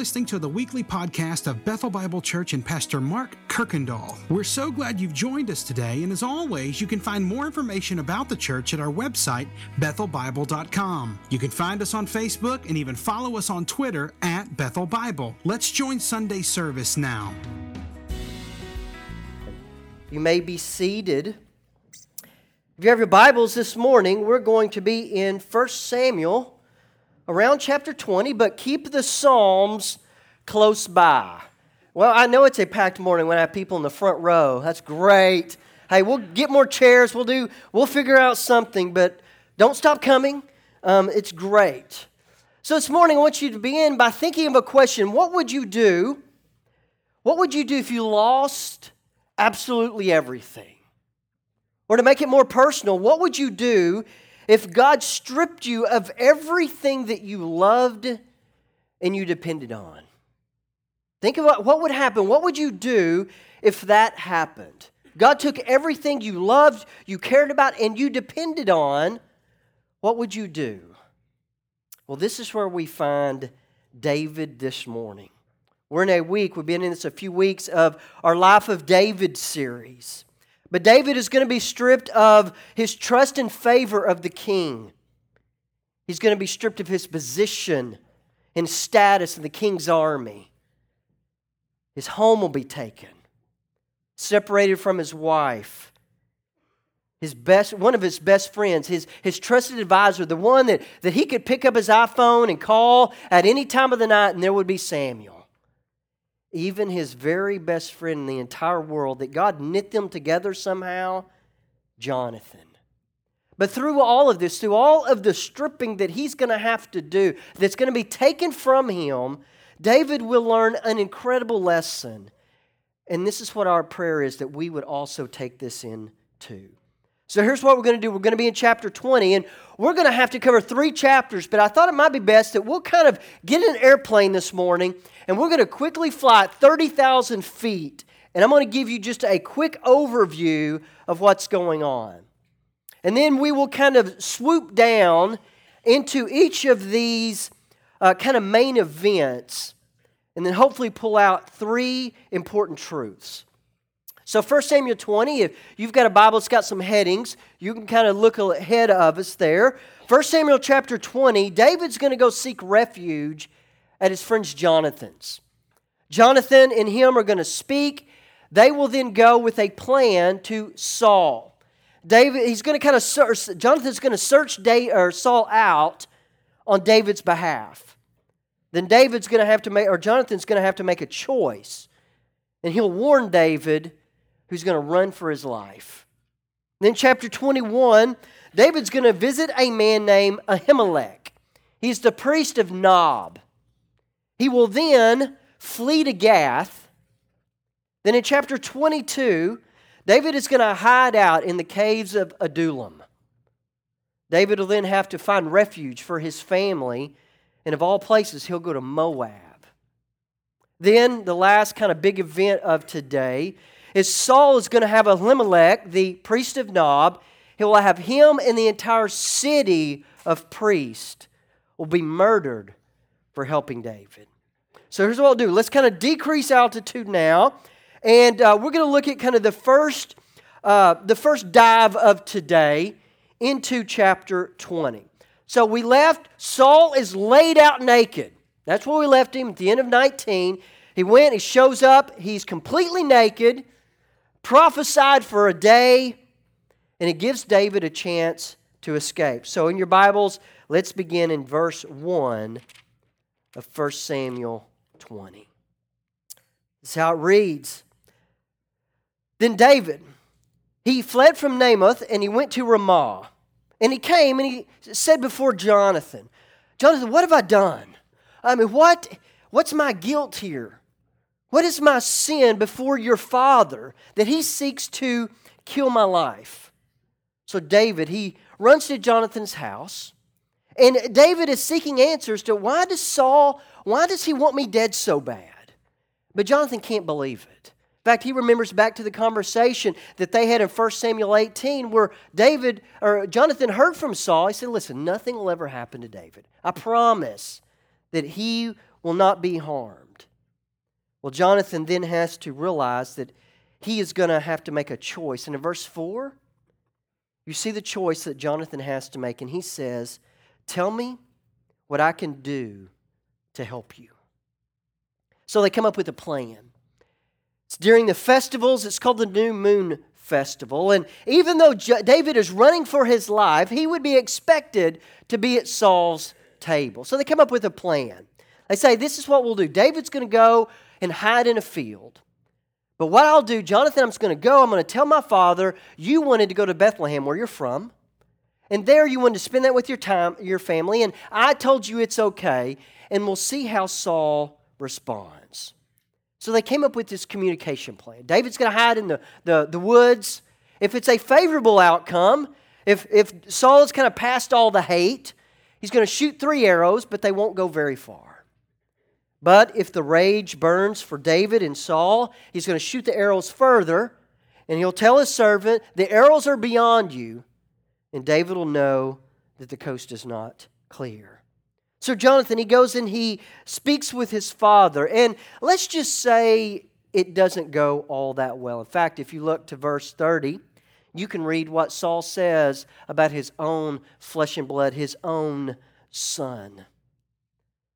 listening to the weekly podcast of Bethel Bible Church and Pastor Mark Kirkendall. We're so glad you've joined us today, and as always, you can find more information about the church at our website, bethelbible.com. You can find us on Facebook and even follow us on Twitter at Bethel Bible. Let's join Sunday service now. You may be seated. If you have your Bibles this morning, we're going to be in 1 Samuel around chapter 20, but keep the Psalms close by. Well, I know it's a packed morning when I have people in the front row. That's great. Hey, we'll get more chairs. We'll do. We'll figure out something, but don't stop coming. Um, it's great. So this morning, I want you to begin by thinking of a question. What would you do? What would you do if you lost absolutely everything? Or to make it more personal, what would you do if God stripped you of everything that you loved and you depended on? Think about what would happen. What would you do if that happened? God took everything you loved, you cared about, and you depended on. What would you do? Well, this is where we find David this morning. We're in a week, we've been in this a few weeks of our Life of David series. But David is going to be stripped of his trust and favor of the king. He's going to be stripped of his position and status in the king's army. His home will be taken, separated from his wife. His best, one of his best friends, his, his trusted advisor, the one that, that he could pick up his iPhone and call at any time of the night, and there would be Samuel even his very best friend in the entire world, that God knit them together somehow, Jonathan. But through all of this, through all of the stripping that he's going to have to do, that's going to be taken from him, David will learn an incredible lesson. And this is what our prayer is that we would also take this in too. So here's what we're going to do. We're going to be in chapter 20, and we're going to have to cover three chapters, but I thought it might be best that we'll kind of get in an airplane this morning, and we're going to quickly fly 30,000 feet, and I'm going to give you just a quick overview of what's going on. And then we will kind of swoop down into each of these uh, kind of main events, and then hopefully pull out three important truths. So 1 Samuel 20, if you've got a Bible, it's got some headings. You can kind of look ahead of us there. 1 Samuel chapter 20, David's going to go seek refuge at his friend's Jonathan's. Jonathan and him are going to speak. They will then go with a plan to Saul. David, he's going to kind of search, Jonathan's going to search Day, or Saul out on David's behalf. Then David's going to have to make, or Jonathan's going to have to make a choice. And he'll warn David who's going to run for his life. Then, chapter 21, David's going to visit a man named Ahimelech. He's the priest of Nob. He will then flee to Gath. Then, in chapter 22, David is going to hide out in the caves of Adullam. David will then have to find refuge for his family, and of all places, he'll go to Moab. Then, the last kind of big event of today is Saul is going to have Ahimelech, the priest of Nob. He will have him and the entire city of priests will be murdered for helping David. So here's what I'll do. Let's kind of decrease altitude now, and uh, we're going to look at kind of the first, uh, the first dive of today into chapter 20. So we left. Saul is laid out naked. That's where we left him at the end of 19. He went. He shows up. He's completely naked prophesied for a day, and it gives David a chance to escape. So, in your Bibles, let's begin in verse 1 of 1 Samuel 20. This is how it reads. Then David, he fled from Naioth and he went to Ramah. And he came and he said before Jonathan, Jonathan, what have I done? I mean, what, what's my guilt here? What is my sin before your father that he seeks to kill my life? So David, he runs to Jonathan's house, and David is seeking answers to why does Saul, why does he want me dead so bad? But Jonathan can't believe it. In fact, he remembers back to the conversation that they had in 1 Samuel 18 where David or Jonathan heard from Saul. He said, Listen, nothing will ever happen to David. I promise that he will not be harmed. Well, Jonathan then has to realize that he is going to have to make a choice. And in verse 4, you see the choice that Jonathan has to make, and he says, Tell me what I can do to help you. So they come up with a plan. It's during the festivals, it's called the New Moon Festival. And even though David is running for his life, he would be expected to be at Saul's table. So they come up with a plan. They say, This is what we'll do. David's going to go and hide in a field. But what I'll do, Jonathan, I'm just going to go. I'm going to tell my father, you wanted to go to Bethlehem, where you're from. And there you wanted to spend that with your time, your family. And I told you it's okay. And we'll see how Saul responds. So they came up with this communication plan. David's going to hide in the, the, the woods. If it's a favorable outcome, if, if Saul has kind of passed all the hate, he's going to shoot three arrows, but they won't go very far. But if the rage burns for David and Saul, he's going to shoot the arrows further, and he'll tell his servant, The arrows are beyond you, and David will know that the coast is not clear. So Jonathan, he goes and he speaks with his father, and let's just say it doesn't go all that well. In fact, if you look to verse 30, you can read what Saul says about his own flesh and blood, his own son.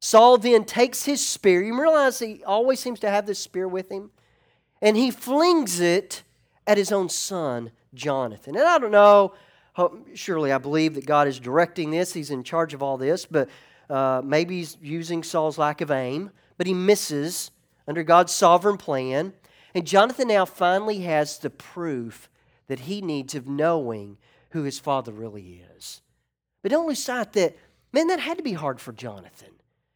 Saul then takes his spear. You realize he always seems to have this spear with him? And he flings it at his own son, Jonathan. And I don't know, surely I believe that God is directing this, he's in charge of all this, but uh, maybe he's using Saul's lack of aim, but he misses under God's sovereign plan. And Jonathan now finally has the proof that he needs of knowing who his father really is. But don't lose sight that, man, that had to be hard for Jonathan.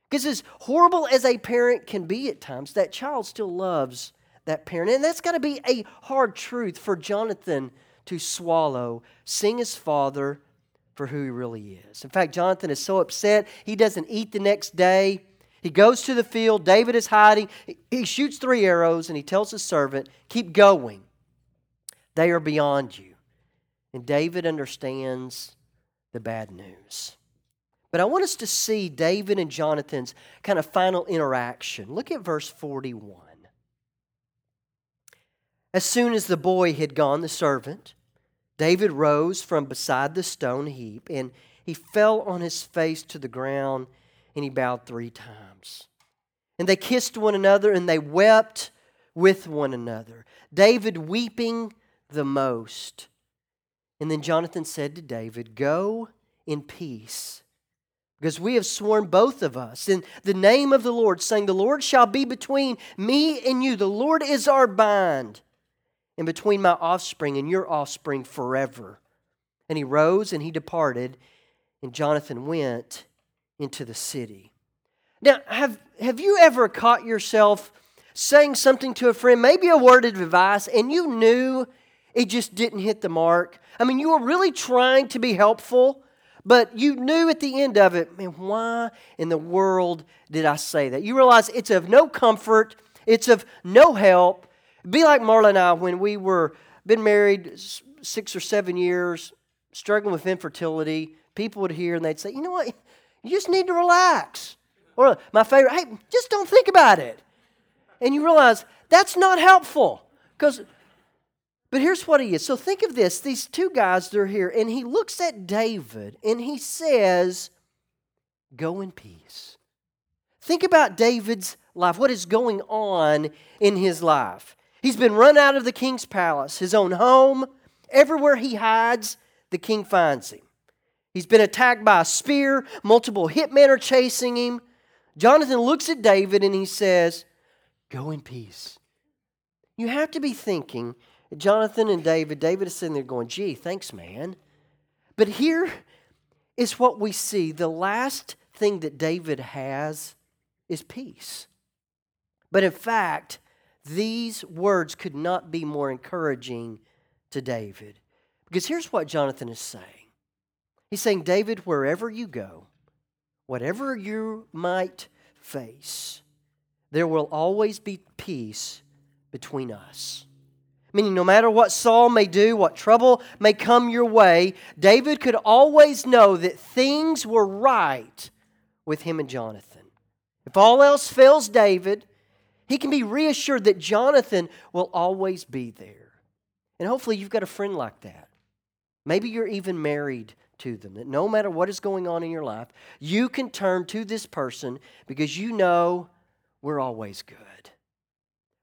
Because as horrible as a parent can be at times, that child still loves that parent. And that's got to be a hard truth for Jonathan to swallow, seeing his father for who he really is. In fact, Jonathan is so upset, he doesn't eat the next day. He goes to the field. David is hiding. He shoots three arrows and he tells his servant, Keep going. They are beyond you. And David understands the bad news. But I want us to see David and Jonathan's kind of final interaction. Look at verse 41. As soon as the boy had gone, the servant, David rose from beside the stone heap and he fell on his face to the ground and he bowed three times. And they kissed one another and they wept with one another, David weeping the most. And then Jonathan said to David, Go in peace because we have sworn both of us in the name of the Lord, saying, The Lord shall be between me and you. The Lord is our bind, and between my offspring and your offspring forever. And he rose and he departed, and Jonathan went into the city. Now, have, have you ever caught yourself saying something to a friend, maybe a word of advice, and you knew it just didn't hit the mark? I mean, you were really trying to be helpful but you knew at the end of it, man, why in the world did I say that? You realize it's of no comfort, it's of no help. Be like Marla and I when we were been married six or seven years, struggling with infertility. People would hear and they'd say, you know what? You just need to relax. Or my favorite, hey, just don't think about it. And you realize that's not helpful because but here's what he is. So think of this these two guys, they're here, and he looks at David and he says, Go in peace. Think about David's life, what is going on in his life. He's been run out of the king's palace, his own home. Everywhere he hides, the king finds him. He's been attacked by a spear, multiple hitmen are chasing him. Jonathan looks at David and he says, Go in peace. You have to be thinking Jonathan and David, David is sitting there going, gee, thanks, man. But here is what we see the last thing that David has is peace. But in fact, these words could not be more encouraging to David. Because here's what Jonathan is saying He's saying, David, wherever you go, whatever you might face, there will always be peace between us. Meaning, no matter what Saul may do, what trouble may come your way, David could always know that things were right with him and Jonathan. If all else fails David, he can be reassured that Jonathan will always be there. And hopefully, you've got a friend like that. Maybe you're even married to them, that no matter what is going on in your life, you can turn to this person because you know we're always good.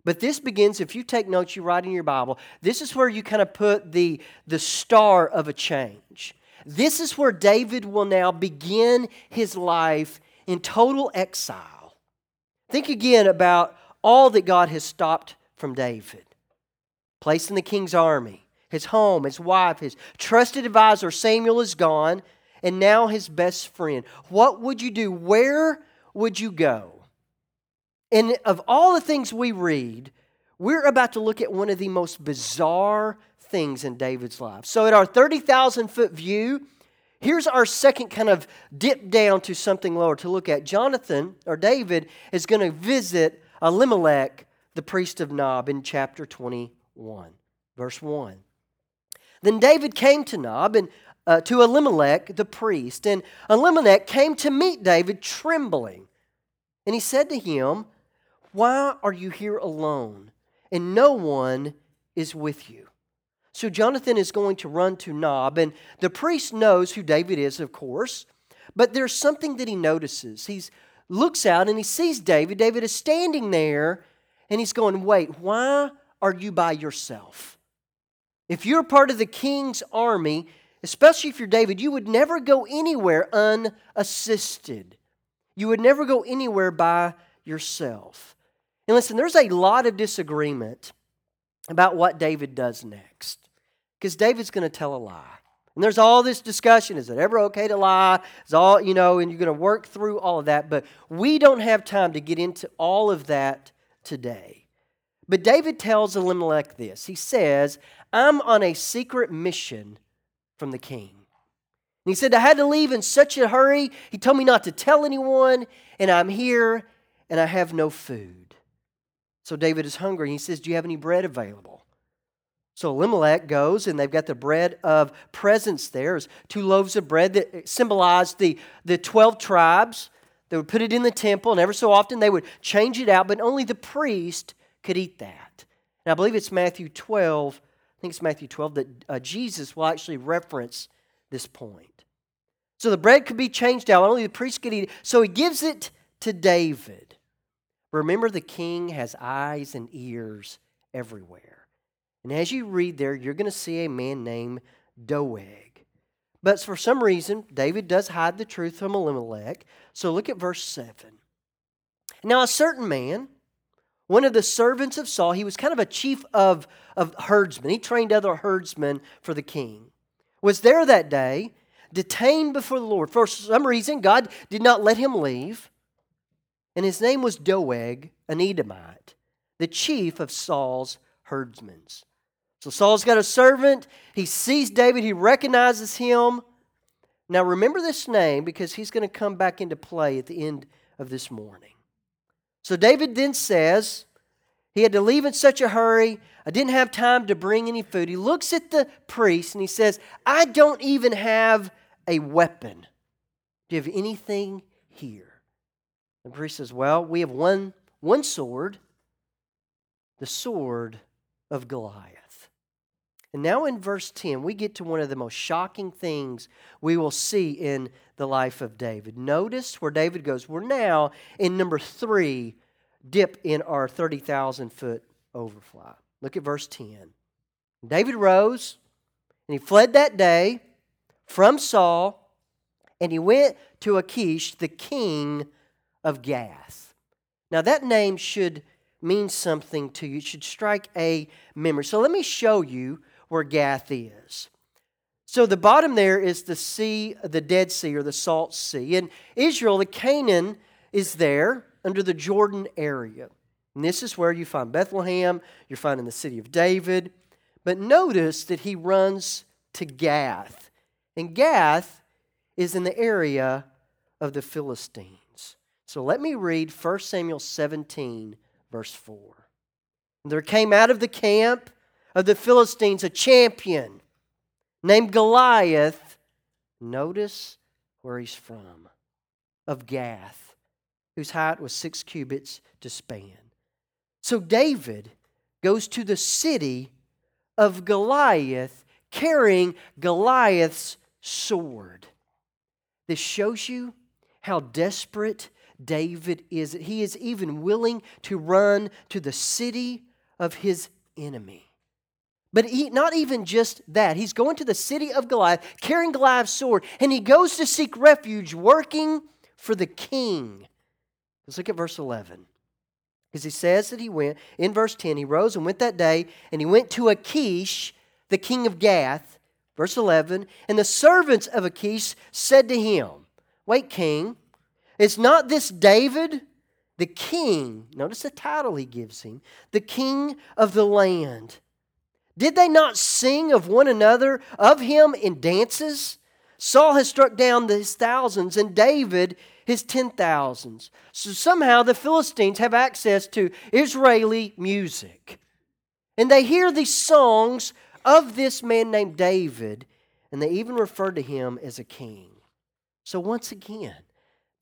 But this begins, if you take notes, you write in your Bible, this is where you kind of put the, the star of a change. This is where David will now begin his life in total exile. Think again about all that God has stopped from David placed in the king's army, his home, his wife, his trusted advisor Samuel is gone, and now his best friend. What would you do? Where would you go? And of all the things we read, we're about to look at one of the most bizarre things in David's life. So, at our 30,000 foot view, here's our second kind of dip down to something lower to look at. Jonathan, or David, is going to visit Elimelech, the priest of Nob, in chapter 21, verse 1. Then David came to Nob and uh, to Elimelech, the priest, and Elimelech came to meet David trembling. And he said to him, why are you here alone? And no one is with you. So Jonathan is going to run to Nob, and the priest knows who David is, of course, but there's something that he notices. He looks out and he sees David. David is standing there, and he's going, Wait, why are you by yourself? If you're part of the king's army, especially if you're David, you would never go anywhere unassisted. You would never go anywhere by yourself. And listen, there's a lot of disagreement about what David does next. Because David's going to tell a lie. And there's all this discussion is it ever okay to lie? It's all, you know, and you're going to work through all of that. But we don't have time to get into all of that today. But David tells Elimelech this He says, I'm on a secret mission from the king. And he said, I had to leave in such a hurry. He told me not to tell anyone, and I'm here and I have no food. So David is hungry. He says, Do you have any bread available? So Elimelech goes, and they've got the bread of presence there. There's two loaves of bread that symbolized the, the 12 tribes. They would put it in the temple, and ever so often they would change it out, but only the priest could eat that. And I believe it's Matthew 12, I think it's Matthew 12, that uh, Jesus will actually reference this point. So the bread could be changed out, only the priest could eat it. So he gives it to David. Remember, the king has eyes and ears everywhere. And as you read there, you're going to see a man named Doeg. But for some reason, David does hide the truth from Elimelech. So look at verse 7. Now, a certain man, one of the servants of Saul, he was kind of a chief of, of herdsmen. He trained other herdsmen for the king, was there that day, detained before the Lord. For some reason, God did not let him leave and his name was Doeg, an Edomite, the chief of Saul's herdsmen. So Saul's got a servant. He sees David, he recognizes him. Now remember this name because he's going to come back into play at the end of this morning. So David then says, he had to leave in such a hurry. I didn't have time to bring any food. He looks at the priest and he says, I don't even have a weapon. Do you have anything here? The priest says, Well, we have one, one sword, the sword of Goliath. And now in verse 10, we get to one of the most shocking things we will see in the life of David. Notice where David goes. We're now in number three, dip in our 30,000 foot overfly. Look at verse 10. David rose and he fled that day from Saul and he went to Achish, the king of Gath. Now, that name should mean something to you, it should strike a memory. So, let me show you where Gath is. So, the bottom there is the sea, the Dead Sea or the Salt Sea. And Israel, the Canaan, is there under the Jordan area. And this is where you find Bethlehem, you're finding the city of David. But notice that he runs to Gath. And Gath is in the area of the Philistines. So let me read 1 Samuel 17, verse 4. There came out of the camp of the Philistines a champion named Goliath. Notice where he's from of Gath, whose height was six cubits to span. So David goes to the city of Goliath carrying Goliath's sword. This shows you how desperate David is. He is even willing to run to the city of his enemy. But he, not even just that. He's going to the city of Goliath, carrying Goliath's sword, and he goes to seek refuge, working for the king. Let's look at verse 11. Because he says that he went, in verse 10, he rose and went that day, and he went to Achish, the king of Gath. Verse 11, and the servants of Achish said to him, Wait, king, is not this David, the king? Notice the title he gives him the king of the land. Did they not sing of one another, of him in dances? Saul has struck down his thousands, and David his ten thousands. So somehow the Philistines have access to Israeli music. And they hear these songs of this man named David, and they even refer to him as a king. So once again,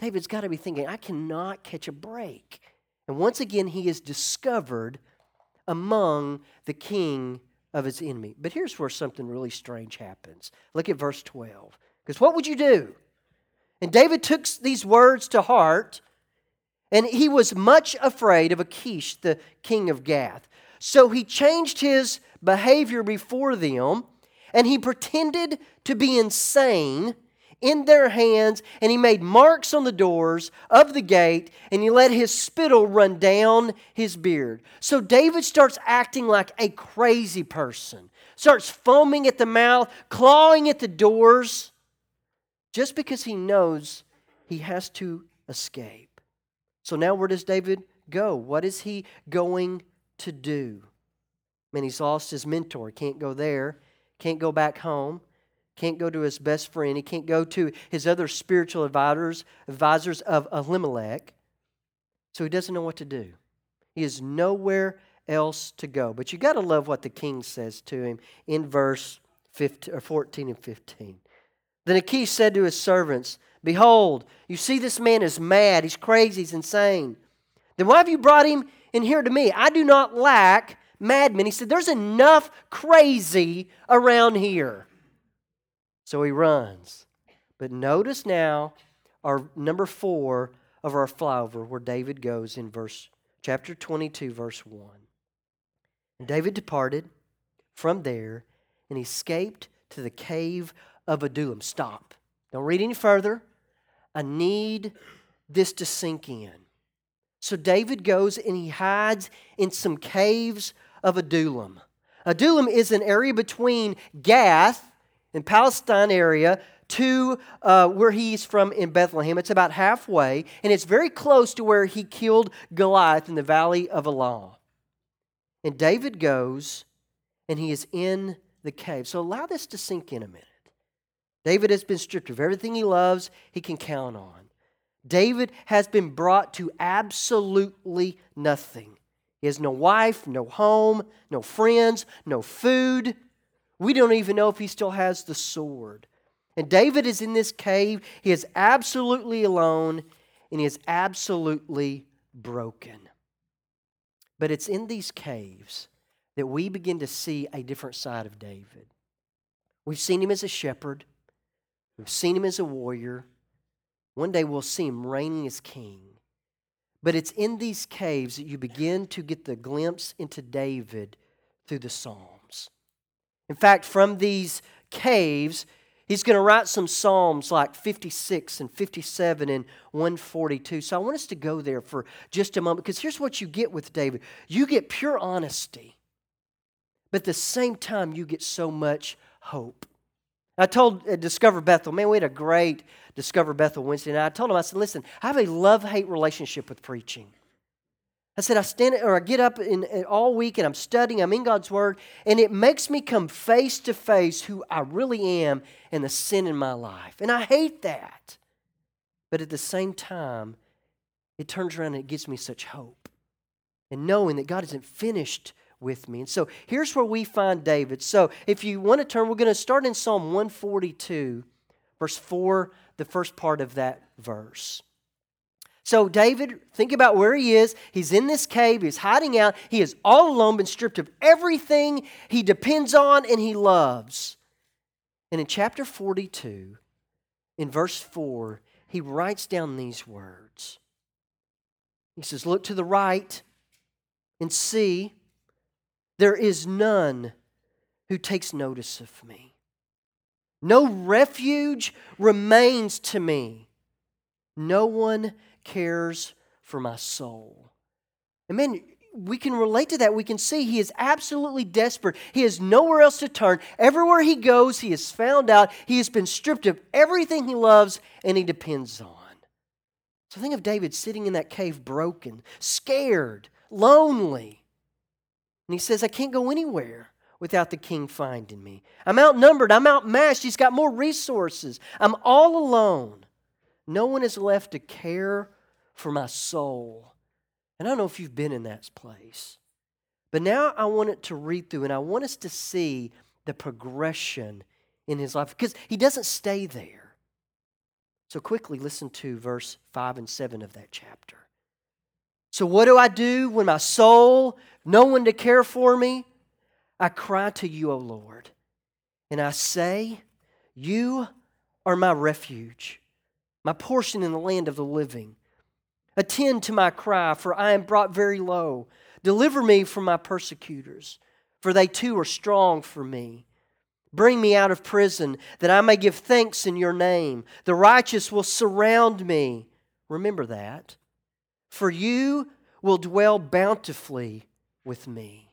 David's got to be thinking, I cannot catch a break. And once again, he is discovered among the king of his enemy. But here's where something really strange happens. Look at verse 12. Because what would you do? And David took these words to heart, and he was much afraid of Achish, the king of Gath. So he changed his behavior before them, and he pretended to be insane in their hands, and he made marks on the doors of the gate, and he let his spittle run down his beard. So David starts acting like a crazy person, starts foaming at the mouth, clawing at the doors, just because he knows he has to escape. So now, where does David go? What is he going to do? Man, he's lost his mentor. Can't go there. Can't go back home. Can't go to his best friend. He can't go to his other spiritual advisors, advisors of Elimelech. So he doesn't know what to do. He has nowhere else to go. But you got to love what the king says to him in verse 15, or 14 and 15. Then Achish said to his servants, Behold, you see this man is mad. He's crazy. He's insane. Then why have you brought him in here to me? I do not lack madmen. He said, There's enough crazy around here. So he runs. But notice now our number four of our flyover where David goes in verse chapter 22, verse 1. And David departed from there and escaped to the cave of Adullam. Stop. Don't read any further. I need this to sink in. So David goes and he hides in some caves of Adullam. Adullam is an area between Gath in Palestine area to uh, where he's from in Bethlehem. It's about halfway, and it's very close to where he killed Goliath in the valley of Elah. And David goes, and he is in the cave. So allow this to sink in a minute. David has been stripped of everything he loves, he can count on. David has been brought to absolutely nothing. He has no wife, no home, no friends, no food. We don't even know if he still has the sword. And David is in this cave. He is absolutely alone and he is absolutely broken. But it's in these caves that we begin to see a different side of David. We've seen him as a shepherd, we've seen him as a warrior. One day we'll see him reigning as king. But it's in these caves that you begin to get the glimpse into David through the Psalms. In fact, from these caves, he's going to write some Psalms like 56 and 57 and 142. So I want us to go there for just a moment because here's what you get with David you get pure honesty, but at the same time, you get so much hope. I told uh, Discover Bethel, man, we had a great Discover Bethel Wednesday night. I told him, I said, listen, I have a love hate relationship with preaching. I said, I stand or I get up in, all week and I'm studying, I'm in God's Word, and it makes me come face to face who I really am and the sin in my life. And I hate that. But at the same time, it turns around and it gives me such hope. And knowing that God isn't finished with me. And so here's where we find David. So if you want to turn, we're going to start in Psalm 142, verse 4, the first part of that verse. So, David, think about where he is. He's in this cave, he's hiding out. He is all alone, been stripped of everything he depends on and he loves. And in chapter 42, in verse 4, he writes down these words. He says, Look to the right and see, there is none who takes notice of me. No refuge remains to me. No one cares for my soul. And man, we can relate to that. We can see he is absolutely desperate. He has nowhere else to turn. Everywhere he goes, he is found out. He has been stripped of everything he loves and he depends on. So think of David sitting in that cave, broken, scared, lonely. And he says, I can't go anywhere without the king finding me. I'm outnumbered. I'm outmatched. He's got more resources. I'm all alone. No one is left to care for my soul. And I don't know if you've been in that place. But now I want it to read through and I want us to see the progression in his life because he doesn't stay there. So quickly listen to verse 5 and 7 of that chapter. So, what do I do when my soul, no one to care for me? I cry to you, O Lord, and I say, You are my refuge my portion in the land of the living. Attend to my cry, for I am brought very low. Deliver me from my persecutors, for they too are strong for me. Bring me out of prison, that I may give thanks in your name. The righteous will surround me. Remember that. For you will dwell bountifully with me.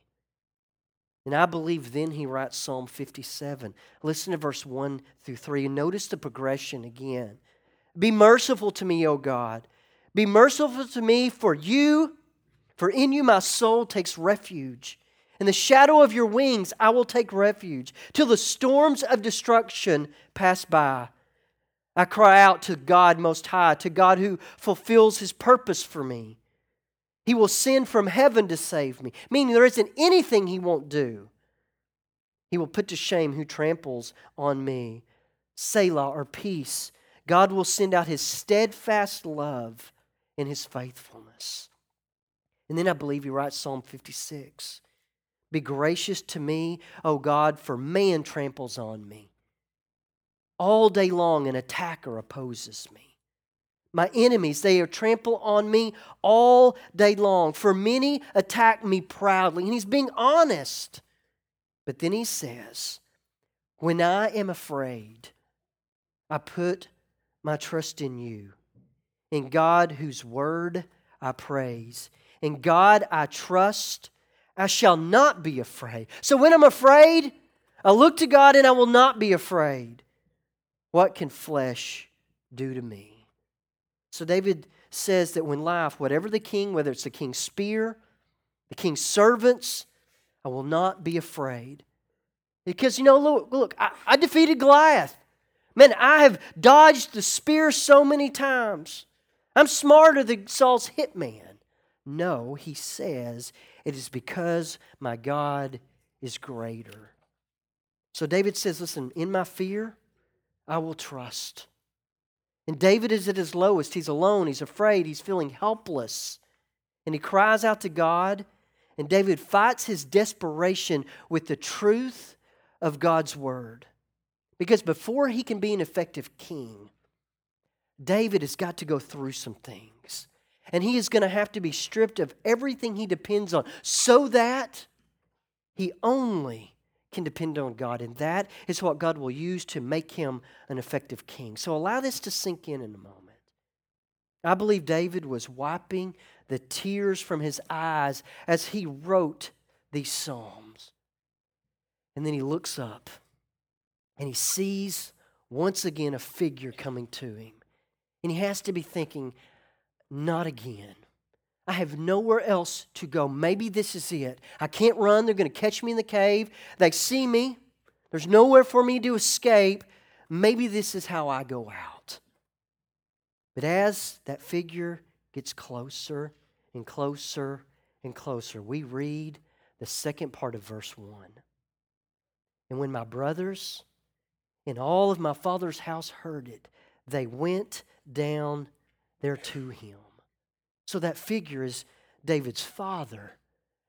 And I believe then he writes Psalm 57. Listen to verse 1 through 3 and notice the progression again. Be merciful to me, O God. Be merciful to me, for you, for in you my soul takes refuge. In the shadow of your wings I will take refuge, till the storms of destruction pass by. I cry out to God Most High, to God who fulfills His purpose for me. He will send from heaven to save me, meaning there isn't anything He won't do. He will put to shame who tramples on me. Selah, or peace God will send out his steadfast love and his faithfulness. And then I believe he writes Psalm 56 Be gracious to me, O God, for man tramples on me. All day long, an attacker opposes me. My enemies, they are trample on me all day long. For many attack me proudly. And he's being honest. But then he says, When I am afraid, I put my trust in you. In God, whose word I praise. In God I trust. I shall not be afraid. So when I'm afraid, I look to God and I will not be afraid. What can flesh do to me? So David says that when life, whatever the king, whether it's the king's spear, the king's servants, I will not be afraid. Because, you know, look, look I, I defeated Goliath. Man, I have dodged the spear so many times. I'm smarter than Saul's hitman. No, he says, it is because my God is greater. So David says, Listen, in my fear, I will trust. And David is at his lowest. He's alone. He's afraid. He's feeling helpless. And he cries out to God. And David fights his desperation with the truth of God's word. Because before he can be an effective king, David has got to go through some things. And he is going to have to be stripped of everything he depends on so that he only can depend on God. And that is what God will use to make him an effective king. So allow this to sink in in a moment. I believe David was wiping the tears from his eyes as he wrote these Psalms. And then he looks up and he sees once again a figure coming to him. And he has to be thinking, not again. I have nowhere else to go. Maybe this is it. I can't run. They're going to catch me in the cave. They see me. There's nowhere for me to escape. Maybe this is how I go out. But as that figure gets closer and closer and closer, we read the second part of verse 1. And when my brothers and all of my father's house heard it. They went down there to him. So that figure is David's father.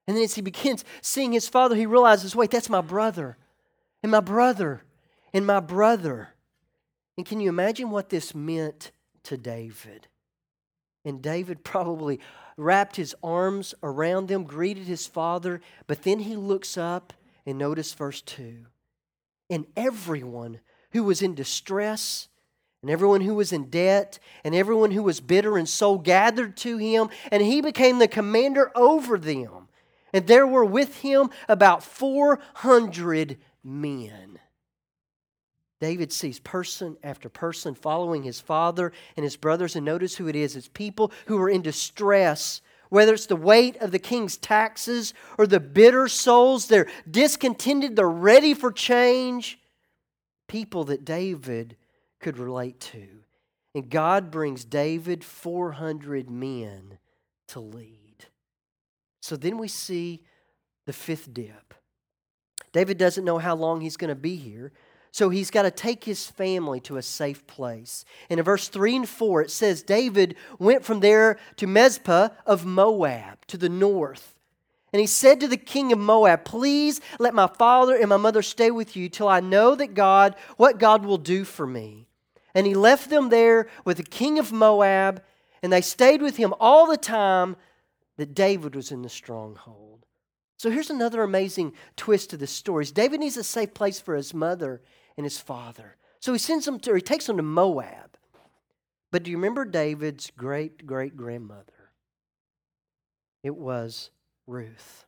And then as he begins seeing his father, he realizes wait, that's my brother, and my brother, and my brother. And can you imagine what this meant to David? And David probably wrapped his arms around them, greeted his father, but then he looks up and notice verse 2. And everyone who was in distress, and everyone who was in debt, and everyone who was bitter in soul gathered to him, and he became the commander over them. And there were with him about 400 men. David sees person after person following his father and his brothers, and notice who it is. It's people who are in distress, whether it's the weight of the king's taxes or the bitter souls. They're discontented, they're ready for change. People that David could relate to. And God brings David 400 men to lead. So then we see the fifth dip. David doesn't know how long he's going to be here. So he's got to take his family to a safe place. And in verse 3 and 4, it says David went from there to Mizpah of Moab, to the north. And he said to the king of Moab, Please let my father and my mother stay with you till I know that God, what God will do for me. And he left them there with the king of Moab, and they stayed with him all the time that David was in the stronghold. So here's another amazing twist to the story. David needs a safe place for his mother and his father. So he sends them to, he takes them to Moab. But do you remember David's great great grandmother? It was Ruth.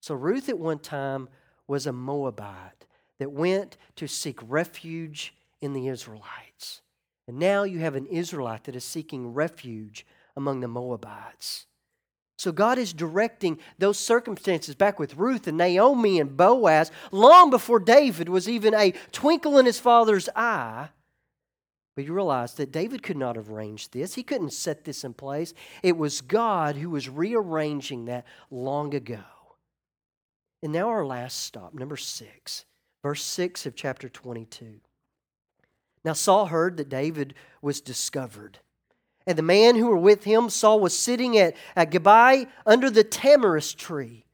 So Ruth at one time was a Moabite that went to seek refuge in the Israelites. And now you have an Israelite that is seeking refuge among the Moabites. So God is directing those circumstances back with Ruth and Naomi and Boaz long before David was even a twinkle in his father's eye. But you realize that David could not have arranged this. He couldn't set this in place. It was God who was rearranging that long ago. And now our last stop, number six, verse 6 of chapter 22. Now Saul heard that David was discovered. And the man who were with him, Saul, was sitting at, at Gibeah under the tamarisk tree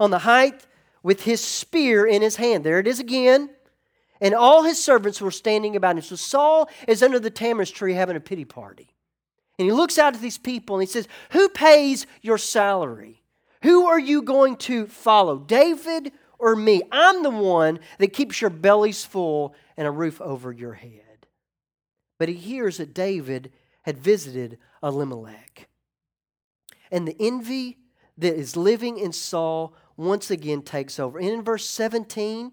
on the height with his spear in his hand. There it is again. And all his servants were standing about him. So Saul is under the tamarisk tree having a pity party. And he looks out at these people and he says, Who pays your salary? Who are you going to follow, David or me? I'm the one that keeps your bellies full and a roof over your head. But he hears that David had visited Elimelech. And the envy that is living in Saul once again takes over. And in verse 17,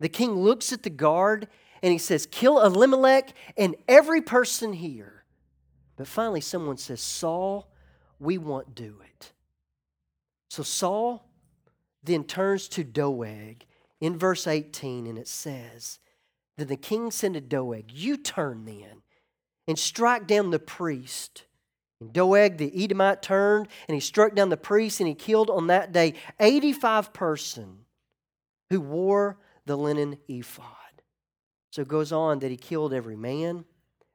the king looks at the guard and he says, Kill Elimelech and every person here. But finally, someone says, Saul, we won't do it. So Saul then turns to Doeg in verse 18, and it says, Then the king said to Doeg, You turn then and strike down the priest. And Doeg the Edomite turned and he struck down the priest and he killed on that day 85 person who wore the linen ephod. So it goes on that he killed every man,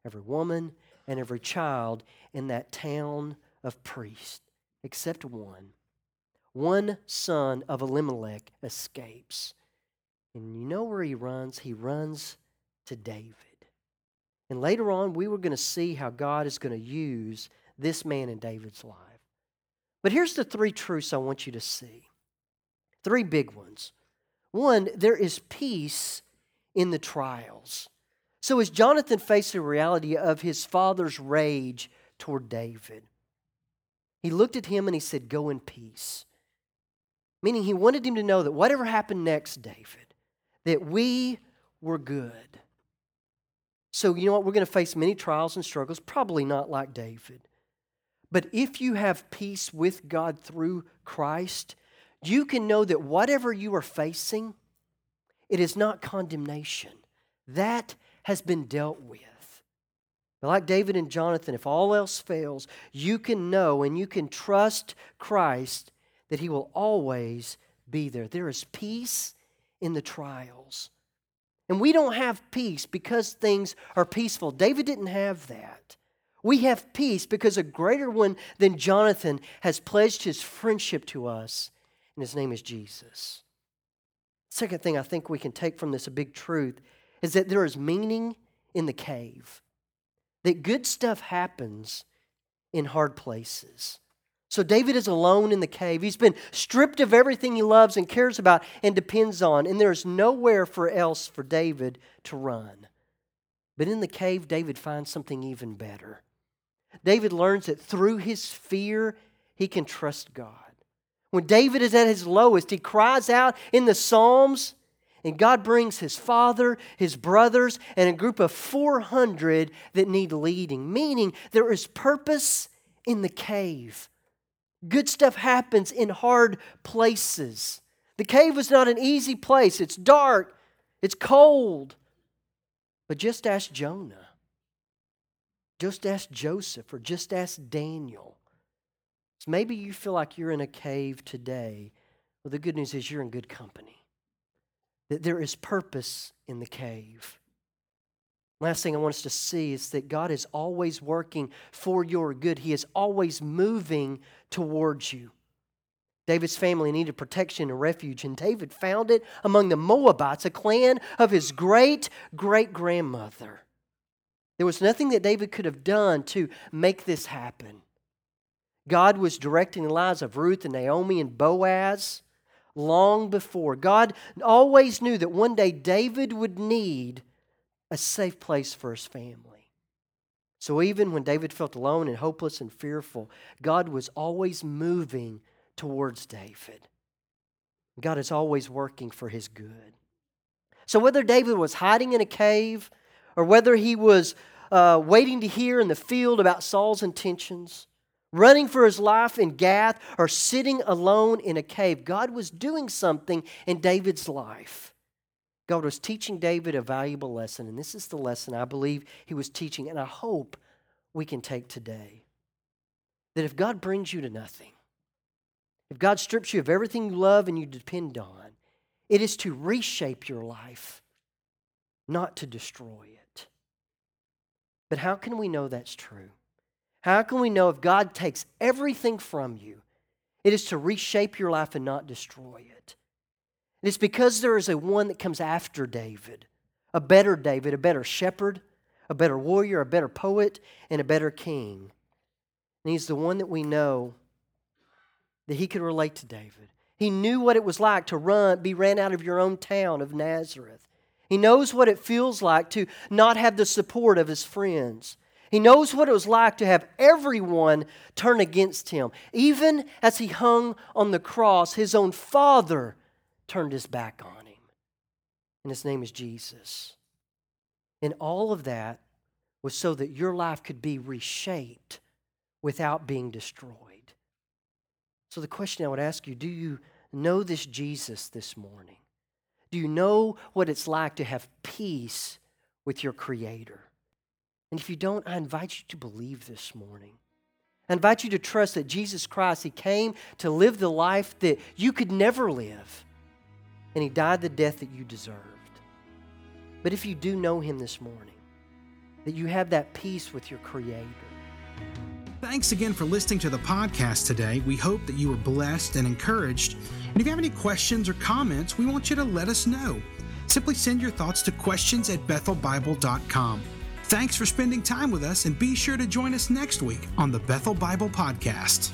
every woman, and every child in that town of priests, except one. One son of Elimelech escapes. And you know where he runs? He runs to David. And later on, we were going to see how God is going to use this man in David's life. But here's the three truths I want you to see three big ones. One, there is peace in the trials. So, as Jonathan faced the reality of his father's rage toward David, he looked at him and he said, Go in peace. Meaning, he wanted him to know that whatever happened next, David, that we were good. So, you know what? We're going to face many trials and struggles, probably not like David. But if you have peace with God through Christ, you can know that whatever you are facing, it is not condemnation. That has been dealt with. But like David and Jonathan, if all else fails, you can know and you can trust Christ that He will always be there. There is peace in the trials. And we don't have peace because things are peaceful. David didn't have that. We have peace because a greater one than Jonathan has pledged his friendship to us, and his name is Jesus. Second thing I think we can take from this, a big truth, is that there is meaning in the cave. That good stuff happens in hard places. So David is alone in the cave. He's been stripped of everything he loves and cares about and depends on, and there's nowhere for else for David to run. But in the cave, David finds something even better. David learns that through his fear, he can trust God. When David is at his lowest, he cries out in the Psalms, and God brings his father, his brothers, and a group of 400 that need leading, meaning there is purpose in the cave. Good stuff happens in hard places. The cave is not an easy place, it's dark, it's cold. But just ask Jonah, just ask Joseph, or just ask Daniel. So maybe you feel like you're in a cave today. Well, the good news is you're in good company. That there is purpose in the cave. Last thing I want us to see is that God is always working for your good. He is always moving towards you. David's family needed protection and refuge, and David found it among the Moabites, a clan of his great great grandmother. There was nothing that David could have done to make this happen. God was directing the lives of Ruth and Naomi and Boaz long before. God always knew that one day David would need a safe place for his family. So even when David felt alone and hopeless and fearful, God was always moving towards David. God is always working for his good. So whether David was hiding in a cave or whether he was uh, waiting to hear in the field about Saul's intentions, running for his life in Gath, or sitting alone in a cave. God was doing something in David's life. God was teaching David a valuable lesson, and this is the lesson I believe he was teaching, and I hope we can take today. That if God brings you to nothing, if God strips you of everything you love and you depend on, it is to reshape your life, not to destroy it. But how can we know that's true? How can we know if God takes everything from you? It is to reshape your life and not destroy it. And it's because there is a one that comes after David, a better David, a better shepherd, a better warrior, a better poet, and a better king. And he's the one that we know that he could relate to David. He knew what it was like to run, be ran out of your own town of Nazareth. He knows what it feels like to not have the support of his friends. He knows what it was like to have everyone turn against him. Even as he hung on the cross, his own father turned his back on him. And his name is Jesus. And all of that was so that your life could be reshaped without being destroyed. So, the question I would ask you do you know this Jesus this morning? Do you know what it's like to have peace with your Creator? And if you don't, I invite you to believe this morning. I invite you to trust that Jesus Christ, He came to live the life that you could never live, and He died the death that you deserved. But if you do know Him this morning, that you have that peace with your Creator. Thanks again for listening to the podcast today. We hope that you were blessed and encouraged. And if you have any questions or comments, we want you to let us know. Simply send your thoughts to questions at bethelbible.com. Thanks for spending time with us, and be sure to join us next week on the Bethel Bible Podcast.